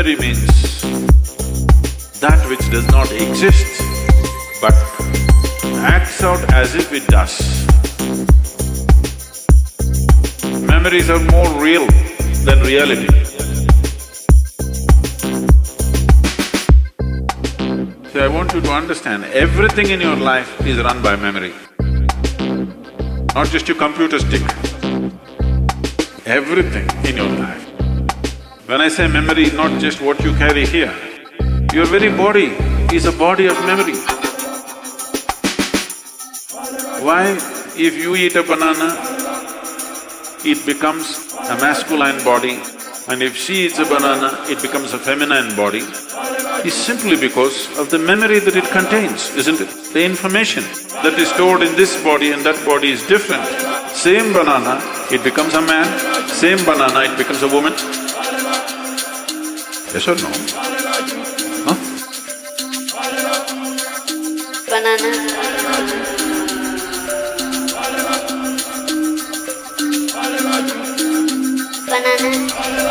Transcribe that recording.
ordinary means that which does not exist but acts out as if it does. Memories are more real than reality. So I want you to understand everything in your life is run by memory, not just your computer stick, everything in your life. When I say memory, not just what you carry here, your very body is a body of memory. Why? If you eat a banana, it becomes a masculine body, and if she eats a banana, it becomes a feminine body, is simply because of the memory that it contains, isn't it? The information that is stored in this body and that body is different. Same banana, it becomes a man, same banana, it becomes a woman. Eso no. ¿No? Banana. Banana.